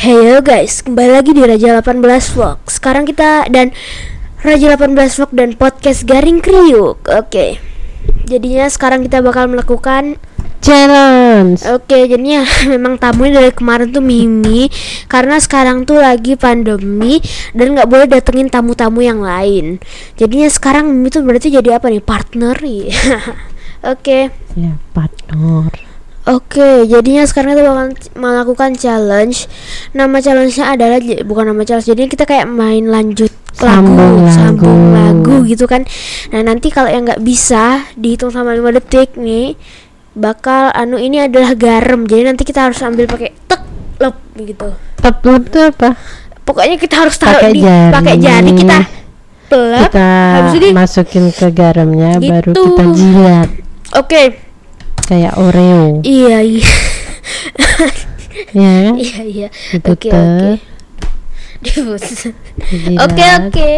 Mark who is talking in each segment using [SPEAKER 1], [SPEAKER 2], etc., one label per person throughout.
[SPEAKER 1] Hey yo guys, kembali lagi di Raja 18 Vlog Sekarang kita dan Raja 18 Vlog dan podcast Garing Kriuk Oke Jadinya sekarang kita bakal melakukan
[SPEAKER 2] challenge.
[SPEAKER 1] Oke jadinya memang tamunya dari kemarin tuh Mimi Karena sekarang tuh lagi pandemi Dan nggak boleh datengin tamu-tamu yang lain Jadinya sekarang Mimi tuh berarti jadi apa nih? Partner Iya. Oke
[SPEAKER 2] Ya, partner.
[SPEAKER 1] Oke, jadinya sekarang kita bakal melakukan challenge. Nama challenge-nya adalah bukan nama challenge. Jadi kita kayak main lanjut
[SPEAKER 2] Sambung
[SPEAKER 1] lagu,
[SPEAKER 2] lagu.
[SPEAKER 1] sambung lagu gitu kan. Nah, nanti kalau yang nggak bisa dihitung sama 5 detik nih bakal anu ini adalah garam. Jadi nanti kita harus ambil pakai tek lep gitu.
[SPEAKER 2] Tep lep itu apa?
[SPEAKER 1] Pokoknya kita harus taruh
[SPEAKER 2] Pakai
[SPEAKER 1] di pakai jari kita pelep.
[SPEAKER 2] Kita
[SPEAKER 1] habis itu di-
[SPEAKER 2] masukin ke garamnya baru
[SPEAKER 1] Gitu.
[SPEAKER 2] kita jilat
[SPEAKER 1] Oke.
[SPEAKER 2] Kayak Oreo.
[SPEAKER 1] Iya, iya.
[SPEAKER 2] ya
[SPEAKER 1] iya, iya. Oke, oke. Oke oke,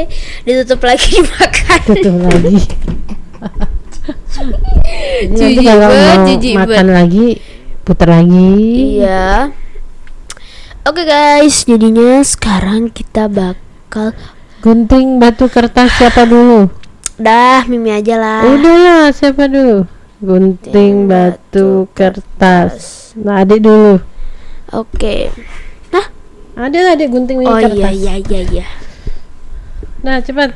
[SPEAKER 1] ditutup lagi dimakan.
[SPEAKER 2] Tutup lagi. Jadi nanti kalau mau makan lagi putar lagi.
[SPEAKER 1] Iya. Oke guys, jadinya sekarang kita bakal
[SPEAKER 2] Gunting batu kertas siapa dulu?
[SPEAKER 1] dah Mimi aja lah.
[SPEAKER 2] Udah lah, siapa dulu? Gunting batu kertas. Nah, adik dulu.
[SPEAKER 1] Oke. Nah,
[SPEAKER 2] Ada adik gunting
[SPEAKER 1] oh
[SPEAKER 2] kertas.
[SPEAKER 1] iya iya iya iya.
[SPEAKER 2] Nah, cepat.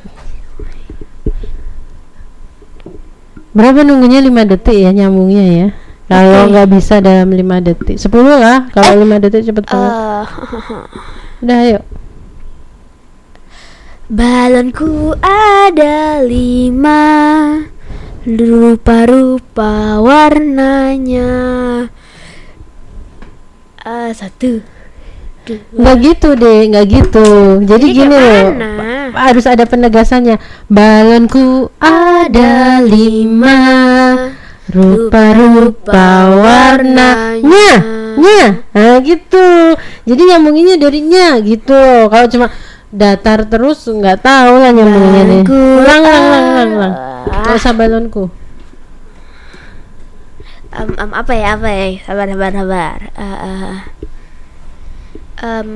[SPEAKER 2] Berapa nunggunya 5 detik ya nyambungnya ya? Kalau nggak bisa dalam 5 detik. 10 lah. Kalau 5 detik cepet banget.
[SPEAKER 1] Eh,
[SPEAKER 2] Udah ayo.
[SPEAKER 1] balonku ada lima rupa-rupa warnanya. Ah, satu.
[SPEAKER 2] Nggak gitu deh, nggak gitu. Jadi
[SPEAKER 1] Jadi
[SPEAKER 2] gini loh. Harus ada penegasannya. Balonku ada lima rupa-rupa warnanya. Nya. Nah, gitu. Jadi nyambunginnya dari nya gitu. Kalau cuma datar terus nggak tahu lah nyambunginnya nih.
[SPEAKER 1] Balonku
[SPEAKER 2] Ulang, ulang, ulang, ulang, ulang.
[SPEAKER 1] Ah.
[SPEAKER 2] Nggak usah balonku.
[SPEAKER 1] Em, em, apa ya apa ya sabar sabar sabar Eh, eh. Em,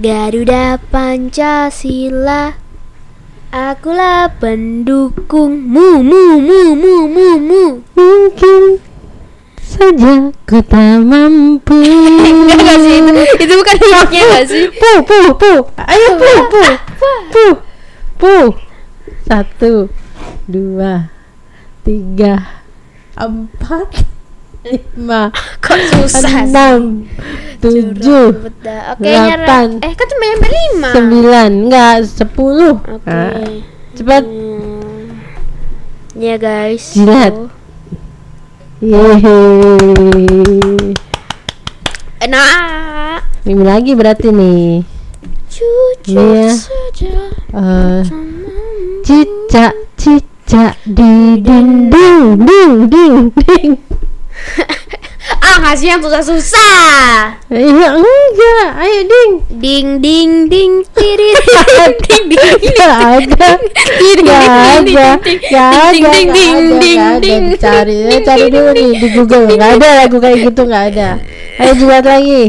[SPEAKER 1] Garuda Pancasila Akulah pendukungmu mu mu mu mu mu
[SPEAKER 2] Mungkin saja ku tak mampu.
[SPEAKER 1] Enggak sih. Itu itu bukan liriknya enggak sih.
[SPEAKER 2] pu pu pu. Ayo pu pu pu pu. Satu dua tiga empat lima
[SPEAKER 1] kok susah
[SPEAKER 2] enam tujuh delapan,
[SPEAKER 1] Eh kan cuma nyampe lima?
[SPEAKER 2] sembilan. Enggak sepuluh.
[SPEAKER 1] Oke.
[SPEAKER 2] Nah, cepat.
[SPEAKER 1] Hmm. Ya guys.
[SPEAKER 2] Jilat.
[SPEAKER 1] Oh.
[SPEAKER 2] Yeay.
[SPEAKER 1] Enak.
[SPEAKER 2] Mimi lagi berarti nih.
[SPEAKER 1] Jujur
[SPEAKER 2] Iya.
[SPEAKER 1] saja.
[SPEAKER 2] Eh,
[SPEAKER 1] sama
[SPEAKER 2] cicak cicak di dinding. Ding ding ding
[SPEAKER 1] Ah ngasih yang susah-susah
[SPEAKER 2] iya enggak. Ayo ding.
[SPEAKER 1] Ding ding ding tiri ding ding ding.
[SPEAKER 2] Gak ada. Gak ada. Gak ada
[SPEAKER 1] ding, ding, ding, ding.
[SPEAKER 2] Cari eh, Cari dulu nih di Google. Gak ada lagu kayak gitu Gak ada. Ayo buat lagi.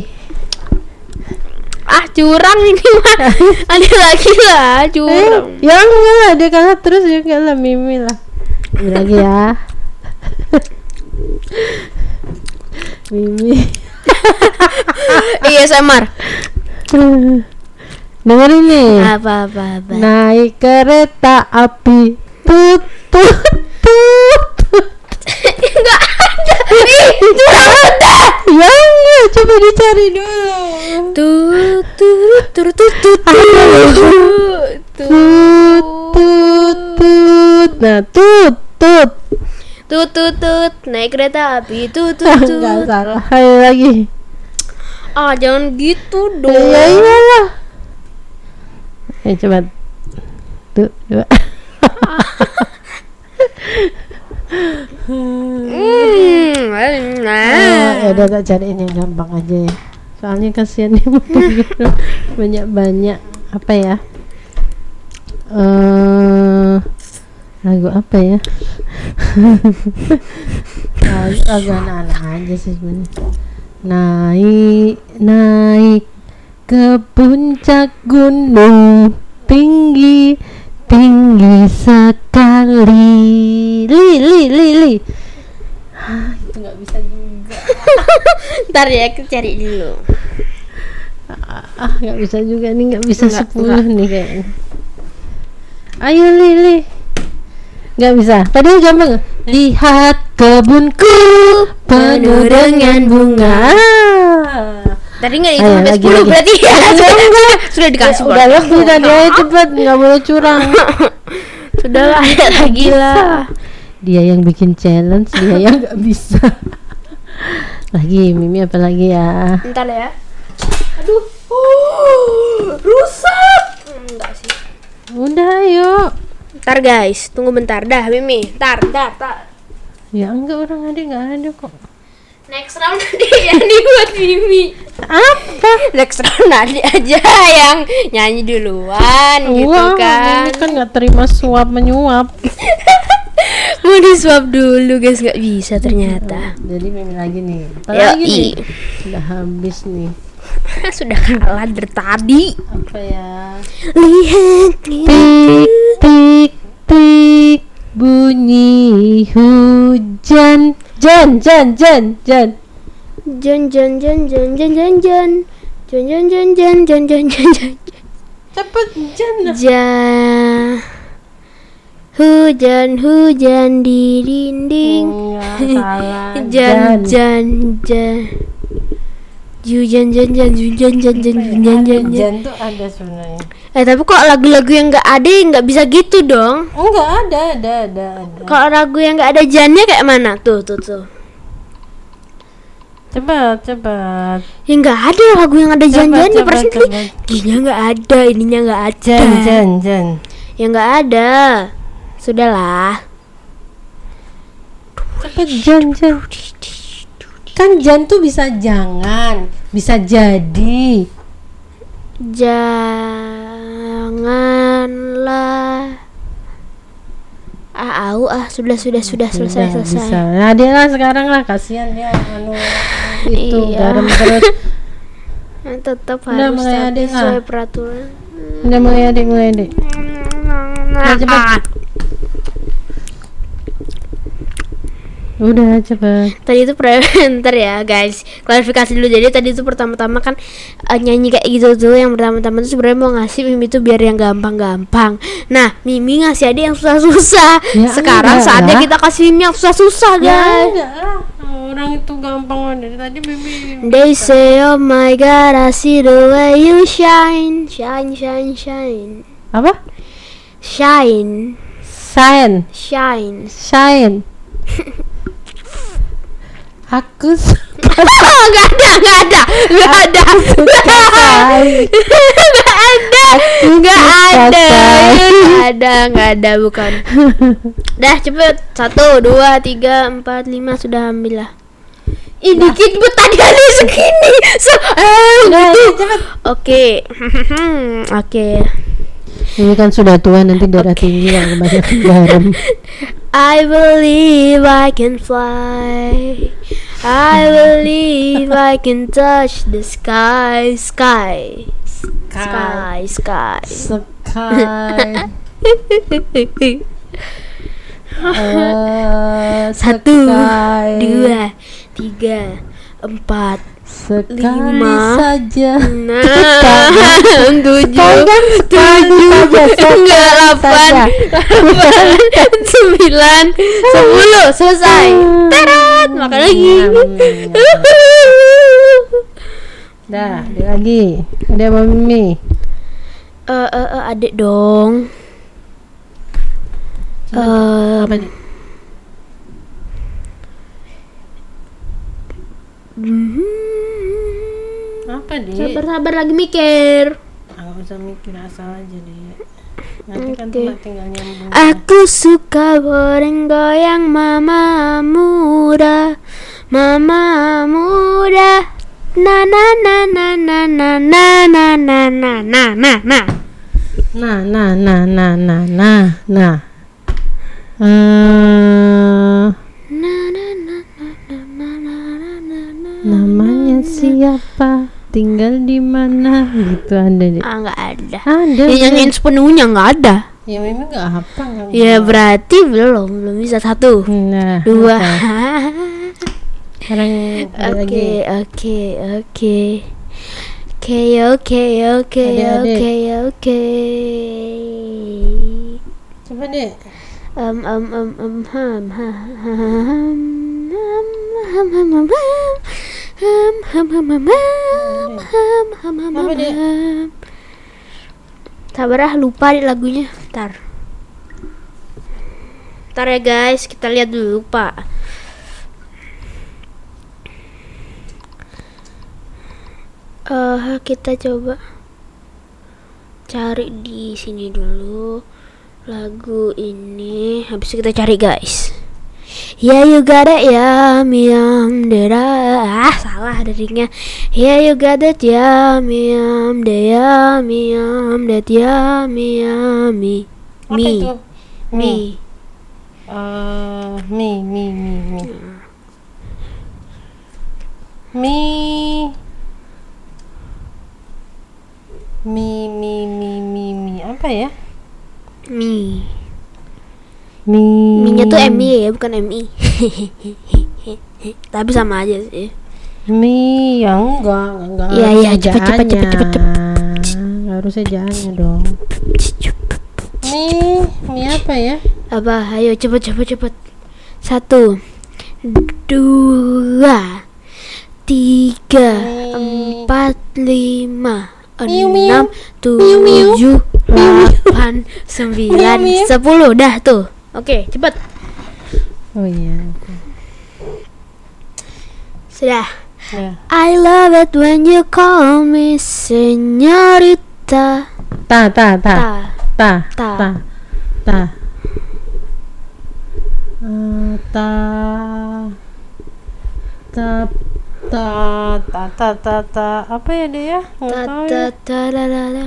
[SPEAKER 1] Ah curang ini mah Ada lagi lah
[SPEAKER 2] Eh,
[SPEAKER 1] curang.
[SPEAKER 2] ya enggak lah Dia kalah terus ya enggak lah Mimi lah. Lagi ya Mimi.
[SPEAKER 1] Iya Samar
[SPEAKER 2] Dengerin nih
[SPEAKER 1] Apa apa apa?
[SPEAKER 2] Naik kereta api. Tut tut tut
[SPEAKER 1] Enggak ada.
[SPEAKER 2] Ya enggak Coba dicari dulu.
[SPEAKER 1] Tut tut tut tut Tut.
[SPEAKER 2] Tut
[SPEAKER 1] tut
[SPEAKER 2] tut. Nah tut tut
[SPEAKER 1] tut naik kereta api tut tut tut
[SPEAKER 2] salah Ayo lagi.
[SPEAKER 1] Ah jangan gitu dong.
[SPEAKER 2] Ya iyalah Ayo coba. Tuh dua
[SPEAKER 1] Hmm, nah.
[SPEAKER 2] Ah, ya udah tak cariin yang gampang aja ya. Soalnya kasihan nih banyak banyak apa ya eh lagu apa ya lagu, lagu anak-anak aja sih sebenarnya. Naik naik ke puncak gunung. Tinggi tinggi sekali. Li li li li. Hah, itu nggak bisa juga.
[SPEAKER 1] Ntar ya aku cari dulu.
[SPEAKER 2] ah nggak bisa juga nih nggak bisa 10 nih kayaknya. Ayo li li nggak bisa tadi gampang lihat kebunku penuh dengan bunga Ah.
[SPEAKER 1] Tadi nggak itu sampai
[SPEAKER 2] lagi,
[SPEAKER 1] 10
[SPEAKER 2] lagi.
[SPEAKER 1] berarti ya. sudah, sudah dikasih
[SPEAKER 2] udah lebih tadi ayo cepet nggak boleh curang
[SPEAKER 1] Sudah lah ya lagi lah.
[SPEAKER 2] dia yang bikin challenge dia yang nggak bisa lagi mimi apa lagi ya
[SPEAKER 1] Ntar ya. Aduh. Oh, rusak. Enggak sih.
[SPEAKER 2] udah ayo
[SPEAKER 1] Ntar guys, tunggu bentar dah Mimi. Ntar, ntar, ntar.
[SPEAKER 2] ya enggak orang ada nggak ada kok
[SPEAKER 1] Next round nanti yang dibuat Mimi.
[SPEAKER 2] apa
[SPEAKER 1] Next round nanti aja yang nyanyi duluan gitu
[SPEAKER 2] Wah,
[SPEAKER 1] kan.
[SPEAKER 2] ini kan nggak terima suap menyuap
[SPEAKER 1] Mau disuap dulu guys, nggak bisa ternyata.
[SPEAKER 2] jadi mimi lagi nih apa lagi nih udah habis nih
[SPEAKER 1] Sudah kalah dari tadi.
[SPEAKER 2] apa ya
[SPEAKER 1] Lihat
[SPEAKER 2] tik tik Rintik bunyi hujan Jen, jen, jen, jen
[SPEAKER 1] Jen, jen, jen, jen, jen, jen, jen Jen, jen, jen, jen, jen, jen, jen, jen
[SPEAKER 2] Cepet, jen
[SPEAKER 1] Jen. Hujan, hujan di dinding Jan, jan, jan Hujan jan jan hujan jan jan hujan jan jan
[SPEAKER 2] jan tuh ada sebenarnya.
[SPEAKER 1] Eh tapi kok lagu-lagu yang nggak ada yang nggak bisa gitu dong?
[SPEAKER 2] Enggak ada ada ada ada.
[SPEAKER 1] Kalau lagu yang nggak ada jannya kayak mana? Tuh tuh tuh.
[SPEAKER 2] Cepat cepat
[SPEAKER 1] Ya nggak ada lagu yang ada jan-jannya
[SPEAKER 2] coba,
[SPEAKER 1] Persis
[SPEAKER 2] coba.
[SPEAKER 1] Ginya nggak ada ininya nggak ada.
[SPEAKER 2] Jan jan jan
[SPEAKER 1] Ya nggak ada. Sudahlah.
[SPEAKER 2] Cepet jan jan kan jan tuh bisa jangan bisa jadi
[SPEAKER 1] Janganlah Ah, au, ah, sudah, sudah, sudah, selesai,
[SPEAKER 2] Udah,
[SPEAKER 1] selesai.
[SPEAKER 2] bisa. nah dia lah sekarang lah kasihan dia anu itu
[SPEAKER 1] Iya.
[SPEAKER 2] garam terus
[SPEAKER 1] Nah, tetap
[SPEAKER 2] Udah,
[SPEAKER 1] harus
[SPEAKER 2] mulai nggak?
[SPEAKER 1] sesuai peraturan.
[SPEAKER 2] udah mulai adik mulai adik
[SPEAKER 1] Nah,
[SPEAKER 2] cepat. Udah cepet.
[SPEAKER 1] Tadi itu ntar ya guys. Klarifikasi dulu. Jadi tadi itu pertama-tama kan eh, Nyanyi kayak gitu tuh Yang pertama-tama tuh sebenarnya mau ngasih Mimi tuh biar yang gampang-gampang. Nah Mimi ngasih adik yang susah-susah.
[SPEAKER 2] Ya,
[SPEAKER 1] Sekarang
[SPEAKER 2] enggak
[SPEAKER 1] saatnya
[SPEAKER 2] lah.
[SPEAKER 1] kita kasih Mimi yang susah-susah
[SPEAKER 2] ya
[SPEAKER 1] guys.
[SPEAKER 2] enggak lah. Orang itu gampang. Dari tadi bibi
[SPEAKER 1] They say oh my god I see the way you shine. Shine shine shine.
[SPEAKER 2] Apa?
[SPEAKER 1] Shine.
[SPEAKER 2] Shine.
[SPEAKER 1] Shine.
[SPEAKER 2] Shine aku suka
[SPEAKER 1] Gak ada Gak ada Gak ada.
[SPEAKER 2] shine
[SPEAKER 1] Gak ada Gak ada Gak ada Gak ada bukan. Dah cepet. Satu Dua Tiga Empat Lima Sudah ambil lah. Ih dikit bu tadi ada segini. So, eh,
[SPEAKER 2] Udah,
[SPEAKER 1] gitu. Oke. Oke
[SPEAKER 2] ini kan sudah tua nanti darah tinggi lah kebanyakan garam
[SPEAKER 1] I believe I can fly. I believe I can touch the sky, sky, sky, sky.
[SPEAKER 2] Sky. Eh,
[SPEAKER 1] Satu,
[SPEAKER 2] sky.
[SPEAKER 1] dua, tiga, empat,
[SPEAKER 2] Sekali
[SPEAKER 1] lima.
[SPEAKER 2] saja.
[SPEAKER 1] Nah, tujuh,
[SPEAKER 2] sekali
[SPEAKER 1] tujuh,
[SPEAKER 2] saja,
[SPEAKER 1] enggak delapan, sembilan, sepuluh, selesai. Teret, makan lagi.
[SPEAKER 2] Dah, ada lagi. Ada Mimi?
[SPEAKER 1] Eh, eh, eh, adik dong. Eh,
[SPEAKER 2] Apa
[SPEAKER 1] hmm,
[SPEAKER 2] Apa
[SPEAKER 1] sabar-sabar lagi mikir.
[SPEAKER 2] Nggak usah mikir asal aja deh Nanti kan cuma tinggal nyambung
[SPEAKER 1] Aku suka goreng goyang mama muda, mama muda. Na na na na na na na na na na na na na.
[SPEAKER 2] Nah, nah, nah, nah, nah, nah, nah Eh, Namanya siapa? tinggal di mana gitu ada deh
[SPEAKER 1] Ah nggak ada.
[SPEAKER 2] ada
[SPEAKER 1] Yang nyanyiin sepenuhnya nggak ada.
[SPEAKER 2] ya memang nggak apa
[SPEAKER 1] Ya berarti belum belum bisa satu,
[SPEAKER 2] nah
[SPEAKER 1] dua.
[SPEAKER 2] apa? sekarang
[SPEAKER 1] Oke oke oke. Oke oke oke oke oke.
[SPEAKER 2] coba deh
[SPEAKER 1] Um um um um ham ham ham ham ham ham ham ham ham ham ham ham ham ham ham
[SPEAKER 2] Apa, Dek?
[SPEAKER 1] ham. Sabar ah lupa deh lagunya. Ntar. Ntar ya guys, kita lihat dulu pak. Eh kita coba cari di sini dulu lagu ini. Habis itu kita cari guys. Yeah you got it yum yum dera ah salah dirinya. Ya yeah, you got it yummy yum de yummy yum that yummy yummy mi
[SPEAKER 2] mi
[SPEAKER 1] me.
[SPEAKER 2] mi mi mi mi me me mi mi mi mi mi apa ya?
[SPEAKER 1] Mi
[SPEAKER 2] mi
[SPEAKER 1] minyak tuh mi ya bukan mi tapi sama aja sih
[SPEAKER 2] mi ya enggak enggak
[SPEAKER 1] Iya, iya, cepet, cepet, cepet, cepet, cepet.
[SPEAKER 2] ejanya. harus ejanya dong mi mi apa ya
[SPEAKER 1] Apa? Ayo cepet cepet cepet. Satu, dua, tiga, empat, lima,
[SPEAKER 2] Miu,
[SPEAKER 1] enam,
[SPEAKER 2] Miu, miu.
[SPEAKER 1] tujuh, delapan, sembilan, sepuluh. Dah tuh. Oke, cepet.
[SPEAKER 2] oh iya
[SPEAKER 1] Sudah.
[SPEAKER 2] Ya
[SPEAKER 1] I love it when you call me señorita.
[SPEAKER 2] ta ta ta
[SPEAKER 1] Ta.
[SPEAKER 2] ta
[SPEAKER 1] Ta.
[SPEAKER 2] ta ta ta ta ta ta ta ta ta apa ya dia
[SPEAKER 1] Ta ta
[SPEAKER 2] ya.
[SPEAKER 1] ta la la la.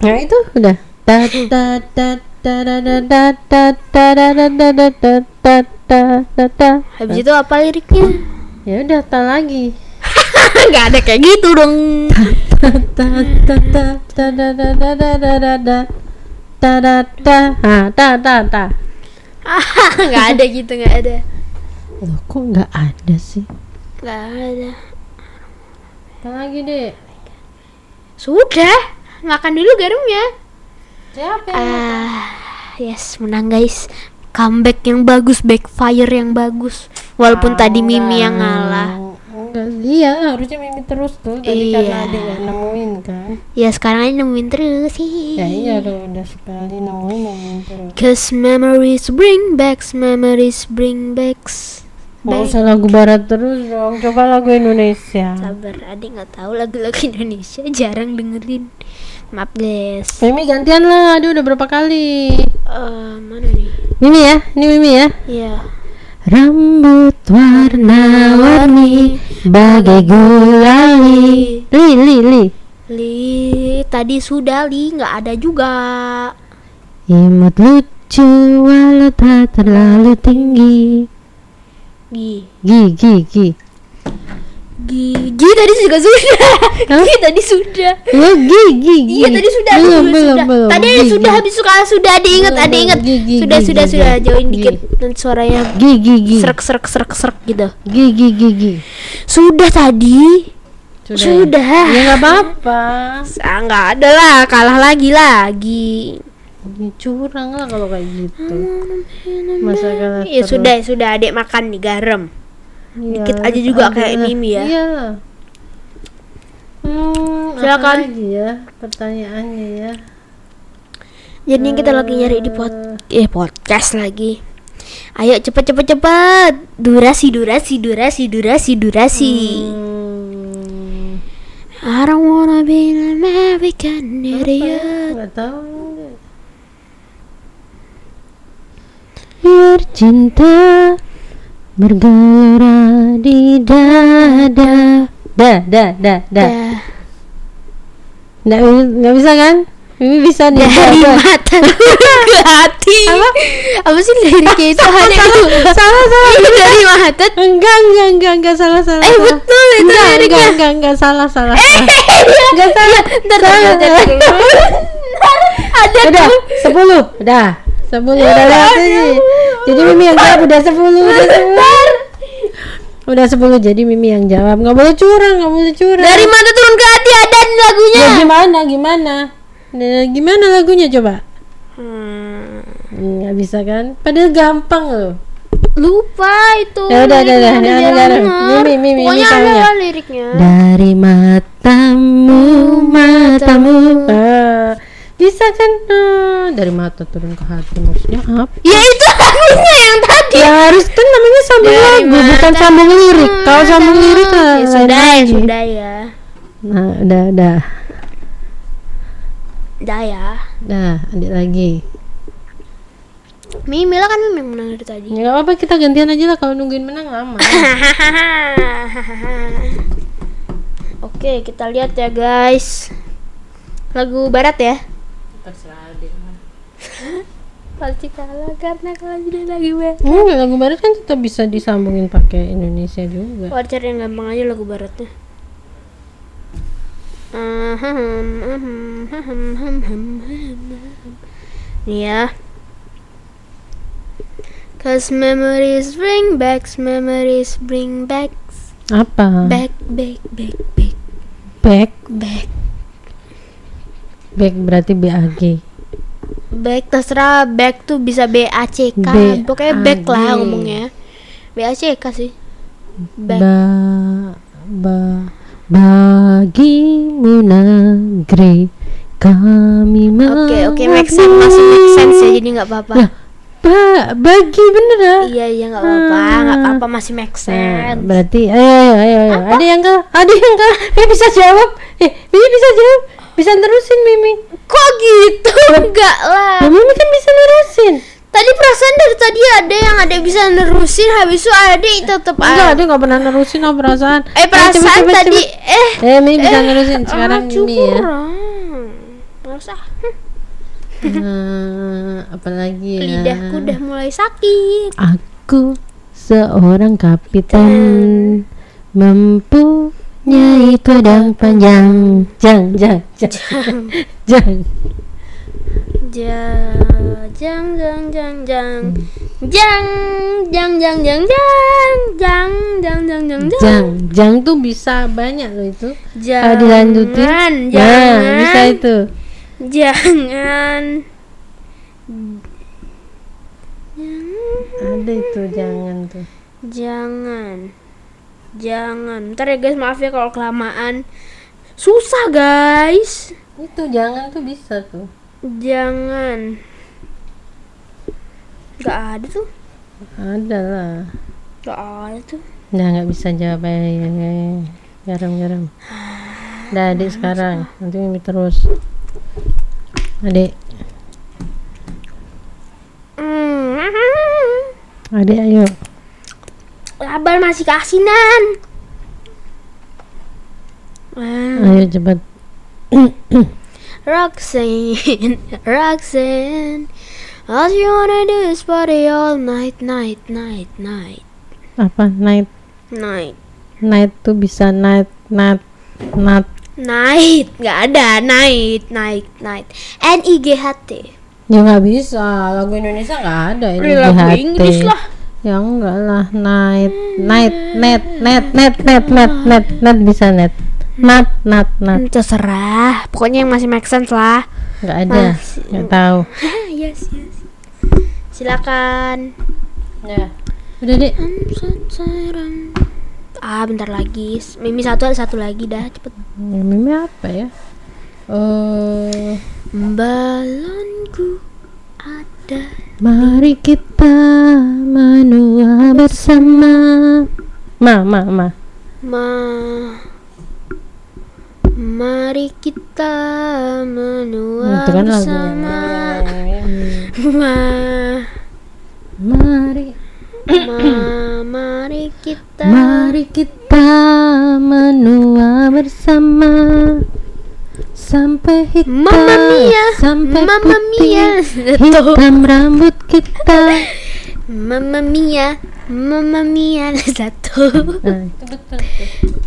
[SPEAKER 2] Nah itu udah. Ta ta ta ta da da da ta ta da da da da ta ta ta ta ta.
[SPEAKER 1] Habis itu apa liriknya?
[SPEAKER 2] Ya udah ta lagi.
[SPEAKER 1] Gak ada kayak gitu dong.
[SPEAKER 2] Ta ta ta ta ta. Ta da ta. Ah ta ta ta.
[SPEAKER 1] Gak ada gitu, gak ada.
[SPEAKER 2] Loh kok nggak ada sih?
[SPEAKER 1] Gak ada.
[SPEAKER 2] Ta lagi deh.
[SPEAKER 1] Sudah, makan dulu garumnya.
[SPEAKER 2] Siapa yang
[SPEAKER 1] Ah, yes, menang guys. Comeback yang bagus, backfire yang bagus. Walaupun tadi Mimi yang ngalah.
[SPEAKER 2] Enggak, iya harusnya Mimi terus tuh tadi
[SPEAKER 1] Iya.
[SPEAKER 2] karena adik nggak nemuin kan.
[SPEAKER 1] Ya sekarang aja nemuin terus sih.
[SPEAKER 2] Ya iya tuh udah sekali nemuin nemuin terus.
[SPEAKER 1] Cause memories bring back, memories bring back.
[SPEAKER 2] Nggak usah lagu barat terus dong, coba lagu Indonesia.
[SPEAKER 1] Sabar, adik nggak tahu lagu-lagu Indonesia, jarang dengerin. Maaf guys.
[SPEAKER 2] Mimi gantian lah, aduh udah berapa kali.
[SPEAKER 1] Eh, mana nih?
[SPEAKER 2] Mimi ya, ini Mimi ya.
[SPEAKER 1] Iya.
[SPEAKER 2] Rambut warna-warni bagai gulali. Li, li, li.
[SPEAKER 1] Li, tadi sudah li, nggak ada juga.
[SPEAKER 2] Imut lucu walau tak terlalu tinggi.
[SPEAKER 1] Gi,
[SPEAKER 2] Gi, gi, gi.
[SPEAKER 1] Gi, gi tadi juga sudah.
[SPEAKER 2] Hah?
[SPEAKER 1] Gi tadi sudah.
[SPEAKER 2] Ya, gi, gi, gi.
[SPEAKER 1] Iya tadi sudah,
[SPEAKER 2] belum,
[SPEAKER 1] sudah,
[SPEAKER 2] belum,
[SPEAKER 1] sudah.
[SPEAKER 2] belum.
[SPEAKER 1] Tadi
[SPEAKER 2] Gi,
[SPEAKER 1] sudah habis suka sudah diingat, ada ingat. Sudah, sudah, sudah. Jauhin dikit nanti suaranya
[SPEAKER 2] Gi, gi, gi.
[SPEAKER 1] serak, serak, serak, serak gitu.
[SPEAKER 2] Gi, gi, gi, gi.
[SPEAKER 1] Sudah tadi. Sudah.
[SPEAKER 2] Ya nggak apa-apa.
[SPEAKER 1] Ah, nggak ada lah, kalah lagi lagi.
[SPEAKER 2] Ya, curang lah kalau kayak gitu. Masa kalah
[SPEAKER 1] Ya
[SPEAKER 2] terus.
[SPEAKER 1] sudah, sudah adik makan nih garam.
[SPEAKER 2] Iya,
[SPEAKER 1] Dikit aja juga
[SPEAKER 2] ada.
[SPEAKER 1] kayak Mimi ya.
[SPEAKER 2] Iya. Hmm,
[SPEAKER 1] Silakan.
[SPEAKER 2] lagi ya pertanyaannya ya?
[SPEAKER 1] Jadi kita lagi nyari di pod eh podcast lagi. Ayo cepet cepet cepet. Durasi durasi durasi durasi durasi.
[SPEAKER 2] Hmm,
[SPEAKER 1] I don't wanna be an American idiot.
[SPEAKER 2] Tahu. Biar cinta bergelora di dada. Da, da, da, da. Nggak, nggak bisa kan? Mimi bisa nih.
[SPEAKER 1] dari
[SPEAKER 2] coba.
[SPEAKER 1] mata ke hati
[SPEAKER 2] Apa?
[SPEAKER 1] apa sih liriknya itu hanya itu
[SPEAKER 2] salah salah.
[SPEAKER 1] Itu dari mata
[SPEAKER 2] Enggak enggak enggak enggak salah salah.
[SPEAKER 1] Eh, betul, itu
[SPEAKER 2] enggak,
[SPEAKER 1] liriknya.
[SPEAKER 2] enggak enggak enggak salah salah.
[SPEAKER 1] Eh.
[SPEAKER 2] Enggak salah. Salah.
[SPEAKER 1] ada
[SPEAKER 2] Udah sepuluh. Udah sepuluh udah aja. Jadi Mimi yang jawab udah sepuluh udah sepuluh. Udah sepuluh jadi Mimi yang jawab. Nggak boleh curang nggak boleh curang.
[SPEAKER 1] dari mata turun ke hati ada lagunya
[SPEAKER 2] Ya gimana gimana? Nah, gimana lagunya coba?
[SPEAKER 1] Hmm,
[SPEAKER 2] Hmm, Nggak bisa kan? Padahal gampang loh.
[SPEAKER 1] lupa itu
[SPEAKER 2] Ya udah, udah, udah. Mimi, Mimi,
[SPEAKER 1] pokoknya
[SPEAKER 2] Mimi
[SPEAKER 1] lah liriknya
[SPEAKER 2] Dari matamu, matamu. Ah, bisa kan? Ah, dari mata turun ke hati maksudnya apa?
[SPEAKER 1] ya itu lagunya yang tadi
[SPEAKER 2] Ya harus kan namanya sambung
[SPEAKER 1] Dari
[SPEAKER 2] lagu, bukan
[SPEAKER 1] mata-
[SPEAKER 2] sambung lirik. Kalau sambung lirik lah
[SPEAKER 1] ya sudah ya sudah ya
[SPEAKER 2] Nah, udah, udah.
[SPEAKER 1] Udah ya
[SPEAKER 2] Dah, adik lagi.
[SPEAKER 1] Mimi lah kan Mimi menang dari tadi
[SPEAKER 2] Ya apa-apa kita gantian aja lah kalau nungguin menang lama.
[SPEAKER 1] Oke, kita lihat ya guys. Lagu barat ya. Pasti kalah karena kalau jadi lagi barat.
[SPEAKER 2] Enggak, lagu barat kan tetap bisa disambungin pakai Indonesia juga.
[SPEAKER 1] Wah, cari yang gampang aja lagu baratnya. Nih ya. Cause memories bring back, memories bring back,
[SPEAKER 2] Apa?
[SPEAKER 1] back, back, back, back,
[SPEAKER 2] Back.
[SPEAKER 1] back.
[SPEAKER 2] Back berarti BAG.
[SPEAKER 1] Back terserah back tuh bisa B A C K.
[SPEAKER 2] B-
[SPEAKER 1] Pokoknya back lah ngomongnya. B A C K sih. Back.
[SPEAKER 2] Ba ba bagimu negeri kami
[SPEAKER 1] Oke oke make sense masih make sense ya jadi nggak apa-apa.
[SPEAKER 2] Lah, ba bagi bener ah.
[SPEAKER 1] Iya iya nggak apa-apa nggak apa-apa masih make
[SPEAKER 2] Nah,
[SPEAKER 1] sense.
[SPEAKER 2] berarti ayo ayo ayo, ayo. ada yang enggak ada yang enggak eh bisa jawab eh bisa jawab bisa terusin Mimi
[SPEAKER 1] Kok gitu? Enggak lah.
[SPEAKER 2] ya, Mimi kan bisa nerusin
[SPEAKER 1] Tadi perasaan dari tadi ada yang ada bisa nerusin habis itu ada tetap
[SPEAKER 2] enggak
[SPEAKER 1] ada.
[SPEAKER 2] enggak pernah nerusin oh perasaan
[SPEAKER 1] Eh
[SPEAKER 2] Ayo,
[SPEAKER 1] perasaan
[SPEAKER 2] cepet, cepet,
[SPEAKER 1] tadi
[SPEAKER 2] cepet.
[SPEAKER 1] eh
[SPEAKER 2] eh Mimi bisa
[SPEAKER 1] eh,
[SPEAKER 2] nerusin sekarang
[SPEAKER 1] ah,
[SPEAKER 2] Mimi ya.
[SPEAKER 1] Nggak. Hm,
[SPEAKER 2] Hmm, apalagi ya
[SPEAKER 1] Lidahku udah mulai sakit.
[SPEAKER 2] Aku seorang kapitan Nyai pedang panjang. Jang, jang, jang. Jang.
[SPEAKER 1] Jang, jang, jang, jang, jang. Jang, jang, jang, jang, jang. Jang, jang, jang, jang, jang.
[SPEAKER 2] Jang, jang tuh bisa banyak loh itu.
[SPEAKER 1] Jangan, jang,
[SPEAKER 2] dilanjutin?
[SPEAKER 1] Jangan
[SPEAKER 2] nah, bisa itu.
[SPEAKER 1] Jangan Jangan.
[SPEAKER 2] Ada itu jangan tuh.
[SPEAKER 1] Jangan jangan ntar ya guys maaf ya kalau kelamaan susah guys
[SPEAKER 2] Itu jangan tuh bisa tuh.
[SPEAKER 1] jangan nggak ada tuh
[SPEAKER 2] Ada lah.
[SPEAKER 1] nggak ada tuh
[SPEAKER 2] Nah nggak bisa jawab ya, ya, ya, ya. Garam garam. Udah adik sekarang. Nanti Mimi terus. Adik,
[SPEAKER 1] Hmm.
[SPEAKER 2] adik ayo.
[SPEAKER 1] Labar masih keasinan. Ah,
[SPEAKER 2] Ayo cepat.
[SPEAKER 1] Roxanne, Roxanne, all you wanna do is party all night, night, night, night,
[SPEAKER 2] Apa night?
[SPEAKER 1] night,
[SPEAKER 2] Night tuh bisa night, night, night.
[SPEAKER 1] night, nggak ada night, night, night, N I G H T.
[SPEAKER 2] Ya nggak bisa. Lagu Indonesia nggak ada ini
[SPEAKER 1] Ini
[SPEAKER 2] di
[SPEAKER 1] lagu. Inggris lah.
[SPEAKER 2] Ya enggak lah. Night, night, net, net, net, net, net, net, net bisa net. Nat, nat, nat.
[SPEAKER 1] Hmm, Terserah, pokoknya yang masih make sense lah.
[SPEAKER 2] Nggak ada. Nggak tahu.
[SPEAKER 1] yes, yes. Silakan.
[SPEAKER 2] Ya. Udah deh.
[SPEAKER 1] Ah, bentar lagi. Mimi satu ada satu lagi dah, cepet.
[SPEAKER 2] Ya, Mimi apa ya? Eh,
[SPEAKER 1] Balonku ada
[SPEAKER 2] mari kita menua bersama. Ma, ma, ma.
[SPEAKER 1] ma Mari kita menua
[SPEAKER 2] Itu kan
[SPEAKER 1] bersama
[SPEAKER 2] lagunya.
[SPEAKER 1] Ma
[SPEAKER 2] Mari,
[SPEAKER 1] Ma Mari kita
[SPEAKER 2] mari kita menua bersama. Sampai hitam
[SPEAKER 1] Mamma mia,
[SPEAKER 2] sampai
[SPEAKER 1] mamma
[SPEAKER 2] putih
[SPEAKER 1] mia.
[SPEAKER 2] hitam rambut kita
[SPEAKER 1] Mamma mia, mamma mia satu.
[SPEAKER 2] nah,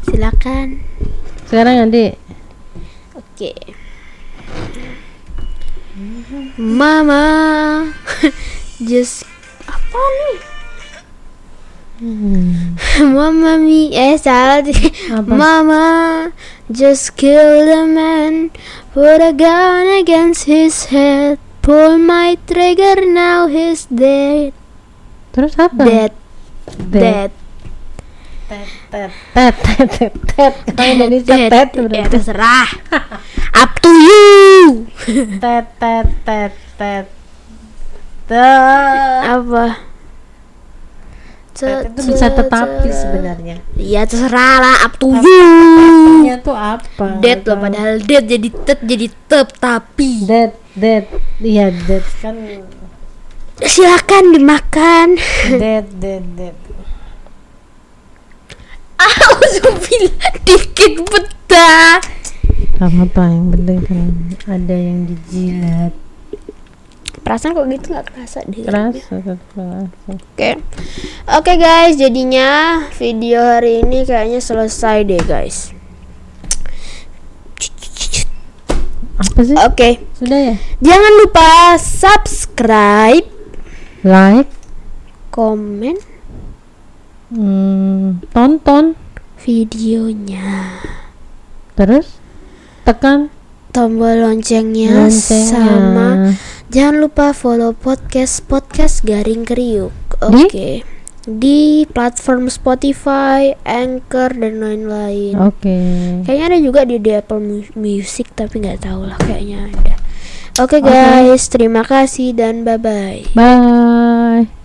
[SPEAKER 1] Silakan.
[SPEAKER 2] sekarang adik
[SPEAKER 1] Oke. Mama, just apa nih?
[SPEAKER 2] Hmm,
[SPEAKER 1] Mama mi eh salah? Mama just kill the man. Put a gun against his head. Pull my trigger now he's dead.
[SPEAKER 2] Terus apa?
[SPEAKER 1] Dead. Dead.
[SPEAKER 2] Tet tet. Tet tet tet tet. Kalau Indonesia
[SPEAKER 1] Dead.
[SPEAKER 2] tet
[SPEAKER 1] Ya terserah. Up to you.
[SPEAKER 2] Tet tet tet tet tet.
[SPEAKER 1] Apa
[SPEAKER 2] Itu bisa tetapi sebenarnya.
[SPEAKER 1] Ya terserah lah Up to you.
[SPEAKER 2] tuh apa
[SPEAKER 1] Dead loh padahal dead jadi tet jadi tep tapi
[SPEAKER 2] dead dead. Iya dead kan.
[SPEAKER 1] Silakan dimakan.
[SPEAKER 2] Dead dead dead.
[SPEAKER 1] Auzubillah dikit betah.
[SPEAKER 2] Apa apa yang penting kan? Ada yang dijilat
[SPEAKER 1] Perasaan kok gitu nggak kerasa deh.
[SPEAKER 2] Kerasa kerasa.
[SPEAKER 1] Oke. Oke guys jadinya video hari ini kayaknya selesai deh guys.
[SPEAKER 2] Apa sih?
[SPEAKER 1] Oke.
[SPEAKER 2] Sudah ya?
[SPEAKER 1] Jangan lupa subscribe
[SPEAKER 2] like.
[SPEAKER 1] Komen.
[SPEAKER 2] Hmm, tonton.
[SPEAKER 1] Videonya.
[SPEAKER 2] Terus tekan
[SPEAKER 1] Tombol loncengnya,
[SPEAKER 2] loncengnya.
[SPEAKER 1] Sama Jangan lupa follow podcast Podcast Garing Kriuk
[SPEAKER 2] Di?
[SPEAKER 1] Oke Di platform Spotify Anchor dan lain-lain
[SPEAKER 2] oke
[SPEAKER 1] Kayaknya ada juga di, di Apple Mu- Music tapi nggak tahu lah kayaknya ada. Oke
[SPEAKER 2] Oke.
[SPEAKER 1] guys, terima kasih dan bye bye.
[SPEAKER 2] bye